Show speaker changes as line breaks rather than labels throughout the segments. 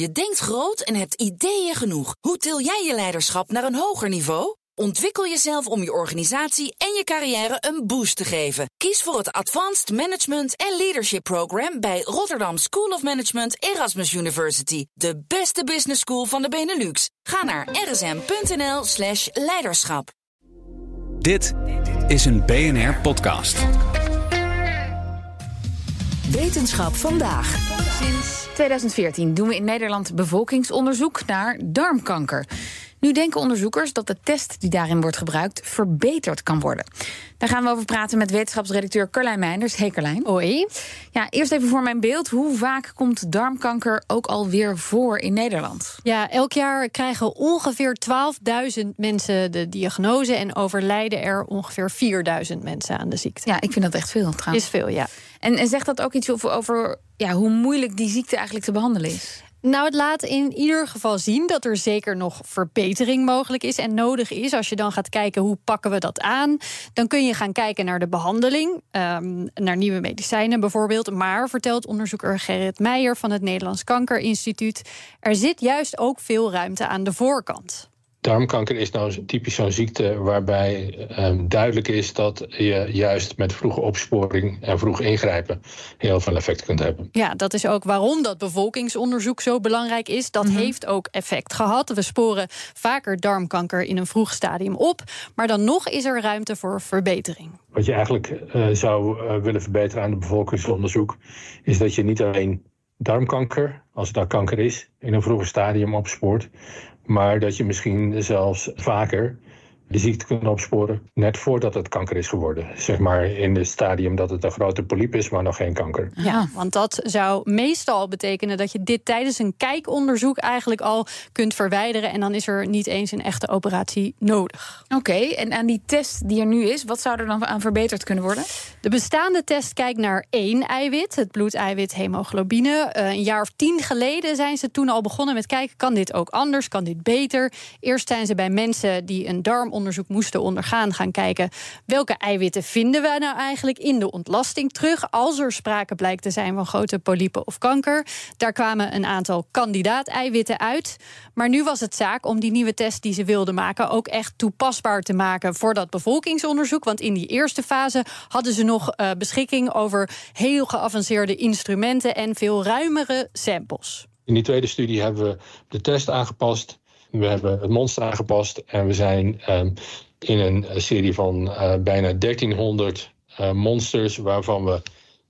Je denkt groot en hebt ideeën genoeg. Hoe til jij je leiderschap naar een hoger niveau? Ontwikkel jezelf om je organisatie en je carrière een boost te geven. Kies voor het Advanced Management en Leadership Program bij Rotterdam School of Management Erasmus University. De beste business school van de Benelux. Ga naar rsm.nl/slash leiderschap.
Dit is een BNR-podcast.
Wetenschap vandaag.
Sinds 2014 doen we in Nederland bevolkingsonderzoek naar darmkanker. Nu denken onderzoekers dat de test die daarin wordt gebruikt verbeterd kan worden. Daar gaan we over praten met wetenschapsredacteur Carlijn Meinders. Hey Carlijn.
Hoi.
Ja, eerst even voor mijn beeld. Hoe vaak komt darmkanker ook alweer voor in Nederland?
Ja, elk jaar krijgen ongeveer 12.000 mensen de diagnose en overlijden er ongeveer 4.000 mensen aan de ziekte.
Ja, ik vind dat echt veel trouwens.
Is veel, ja.
En, en zegt dat ook iets over, over ja, hoe moeilijk die ziekte eigenlijk te behandelen is?
Nou, het laat in ieder geval zien dat er zeker nog verbetering mogelijk is en nodig is. Als je dan gaat kijken hoe pakken we dat aan, dan kun je gaan kijken naar de behandeling, um, naar nieuwe medicijnen bijvoorbeeld. Maar vertelt onderzoeker Gerrit Meijer van het Nederlands Kankerinstituut, er zit juist ook veel ruimte aan de voorkant.
Darmkanker is nou typisch zo'n ziekte waarbij um, duidelijk is dat je juist met vroege opsporing en vroeg ingrijpen heel veel effect kunt hebben.
Ja, dat is ook waarom dat bevolkingsonderzoek zo belangrijk is. Dat mm -hmm. heeft ook effect gehad. We sporen vaker darmkanker in een vroeg stadium op. Maar dan nog is er ruimte voor verbetering.
Wat je eigenlijk uh, zou uh, willen verbeteren aan het bevolkingsonderzoek, is dat je niet alleen darmkanker, als het nou kanker is, in een vroege stadium opspoort. Maar dat je misschien zelfs vaker de ziekte kunt opsporen net voordat het kanker is geworden. Zeg maar in het stadium dat het een grote polyp is, maar nog geen kanker.
Ja, want dat zou meestal betekenen dat je dit tijdens een kijkonderzoek eigenlijk al kunt verwijderen. En dan is er niet eens een echte operatie nodig.
Oké, okay, en aan die test die er nu is, wat zou er dan aan verbeterd kunnen worden?
De bestaande test kijkt naar één eiwit, het bloedeiwit hemoglobine. Uh, een jaar of tien geleden zijn ze toen al begonnen met kijken, kan dit ook anders, kan dit beter? Eerst zijn ze bij mensen die een darm onderzoek moesten ondergaan, gaan kijken welke eiwitten vinden we nou eigenlijk in de ontlasting terug als er sprake blijkt te zijn van grote polypen of kanker. Daar kwamen een aantal kandidaat-eiwitten uit. Maar nu was het zaak om die nieuwe test die ze wilden maken ook echt toepasbaar te maken voor dat bevolkingsonderzoek. Want in die eerste fase hadden ze nog uh, beschikking over heel geavanceerde instrumenten en veel ruimere samples.
In die tweede studie hebben we de test aangepast. We hebben het monster aangepast en we zijn um, in een serie van uh, bijna 1300 uh, monsters, waarvan we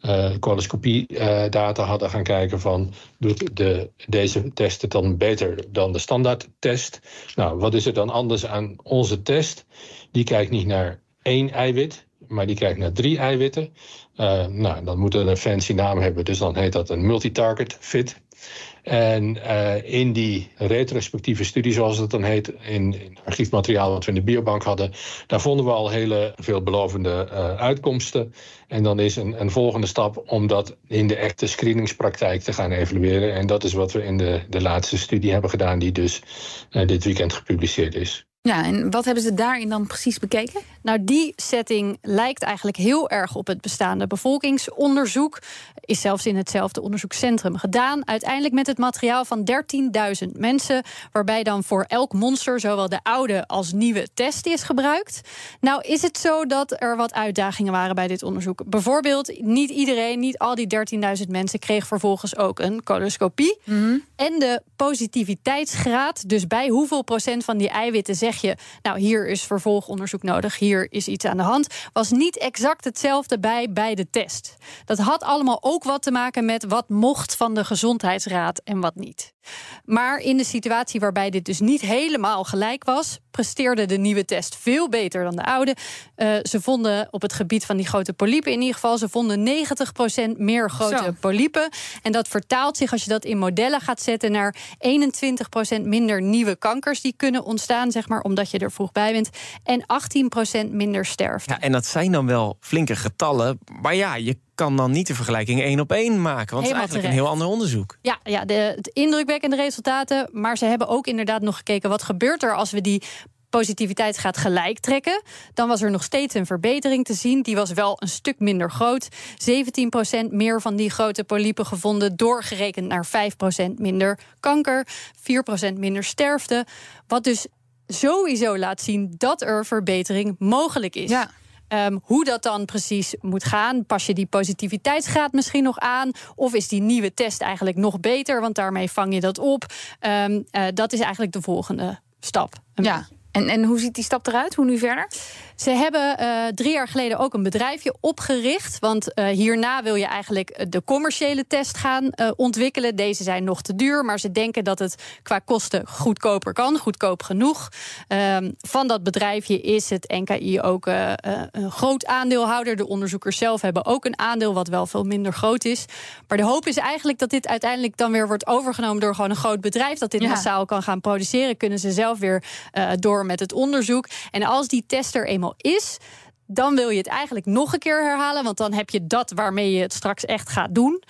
uh, coloscopie-data hadden gaan kijken van doet de, deze test het dan beter dan de standaardtest? Nou, wat is er dan anders aan onze test? Die kijkt niet naar één eiwit, maar die kijkt naar drie eiwitten. Uh, nou, dan moet het een fancy naam hebben, dus dan heet dat een multitarget fit. En uh, in die retrospectieve studie, zoals het dan heet, in, in archiefmateriaal wat we in de biobank hadden, daar vonden we al hele veelbelovende uh, uitkomsten. En dan is een, volgende stap om dat in de echte screeningspraktijk te gaan evalueren. En dat is wat we in de, de laatste studie hebben gedaan, die dus dit weekend gepubliceerd is.
Ja, en wat hebben ze daarin dan precies bekeken?
Nou, die setting lijkt eigenlijk heel erg op het bestaande bevolkingsonderzoek. Is zelfs in hetzelfde onderzoekscentrum gedaan. Uiteindelijk met het materiaal van 13.000 mensen. Waarbij dan voor elk monster zowel de oude als nieuwe test is gebruikt. Nou, is het zo dat er wat uitdagingen waren bij dit onderzoek? Bijvoorbeeld, niet iedereen, niet al die 13.000 mensen kreeg vervolgens ook een coloscopie. Mm -hmm. En de positiviteitsgraad, dus bij hoeveel procent van die eiwitten zeg je, nou hier is vervolgonderzoek nodig, hier is iets aan de hand, was niet exact hetzelfde bij bij de test. Dat had allemaal ook wat te maken met wat mocht van de gezondheidsraad en wat niet. Maar in de situatie waarbij dit dus niet helemaal gelijk was, presteerde de nieuwe test veel beter dan de oude. Uh, ze vonden op het gebied van die grote polypen in ieder geval, ze vonden 90% meer grote Zo. polypen. En dat vertaalt zich, als je dat in modellen gaat zetten, naar 21% minder nieuwe kankers die kunnen ontstaan, zeg maar, omdat je er vroeg bij bent. En 18% minder sterfte.
Ja, en dat zijn dan wel flinke getallen. Maar ja, je kan dan niet de vergelijking één op één maken. Want
Helemaal
het is eigenlijk
terecht.
een heel ander onderzoek.
Ja, ja de, het indrukwekkende resultaten. Maar ze hebben ook inderdaad nog gekeken... wat gebeurt er als we die positiviteit gaat gelijk trekken, dan was er nog steeds een verbetering te zien. Die was wel een stuk minder groot. 17% meer van die grote polypen gevonden, doorgerekend naar 5% minder kanker, 4% minder sterfte. Wat dus sowieso laat zien dat er verbetering mogelijk is.
Ja.
Um, hoe dat dan precies moet gaan. Pas je die positiviteitsgraad misschien nog aan? Of is die nieuwe test eigenlijk nog beter? Want daarmee vang je dat op. Um, uh, dat is eigenlijk de volgende stap.
Ja. En, en hoe ziet die stap eruit? Hoe nu verder?
Ze hebben uh, drie jaar geleden ook een bedrijfje opgericht. Want uh, hierna wil je eigenlijk de commerciële test gaan uh, ontwikkelen. Deze zijn nog te duur, maar ze denken dat het qua kosten goedkoper kan. Goedkoop genoeg. Um, van dat bedrijfje is het NKI ook een groot aandeelhouder. De onderzoekers zelf hebben ook een aandeel, wat wel veel minder groot is. Maar de hoop is eigenlijk dat dit uiteindelijk dan weer wordt overgenomen door gewoon een groot bedrijf. Dat dit ja. massaal kan gaan produceren. Kunnen ze zelf weer door met het onderzoek. En als die test er is, dan wil je het eigenlijk nog een keer herhalen. Want dan heb je dat waarmee je het straks echt gaat doen.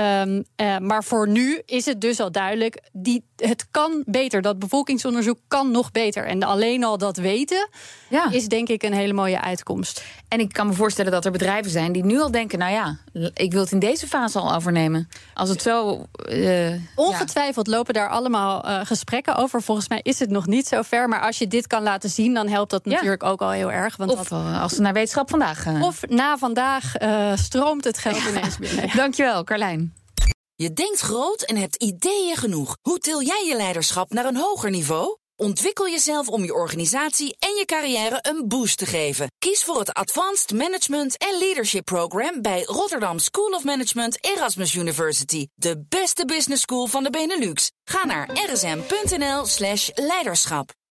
Um, uh, maar voor nu is het dus al duidelijk, die, het kan beter. Dat bevolkingsonderzoek kan nog beter. En alleen al dat weten ja. is denk ik een hele mooie uitkomst.
En ik kan me voorstellen dat er bedrijven zijn die nu al denken... nou ja, ik wil het in deze fase al overnemen. Als het zo... Uh,
Ongetwijfeld ja. lopen daar allemaal uh, gesprekken over. Volgens mij is het nog niet zo ver. Maar als je dit kan laten zien, dan helpt dat natuurlijk ja. ook al heel erg.
Want of als ze naar wetenschap vandaag...
Of na vandaag stroomt het geld ineens binnen.
Dankjewel, Carlijn.
Je denkt groot en hebt ideeën genoeg. Hoe til jij je leiderschap naar een hoger niveau? Ontwikkel jezelf om je organisatie en je carrière een boost te geven. Kies voor het Advanced Management en Leadership Program bij Rotterdam School of Management Erasmus University. De beste business school van de Benelux. Ga naar rsm.nl slash leiderschap.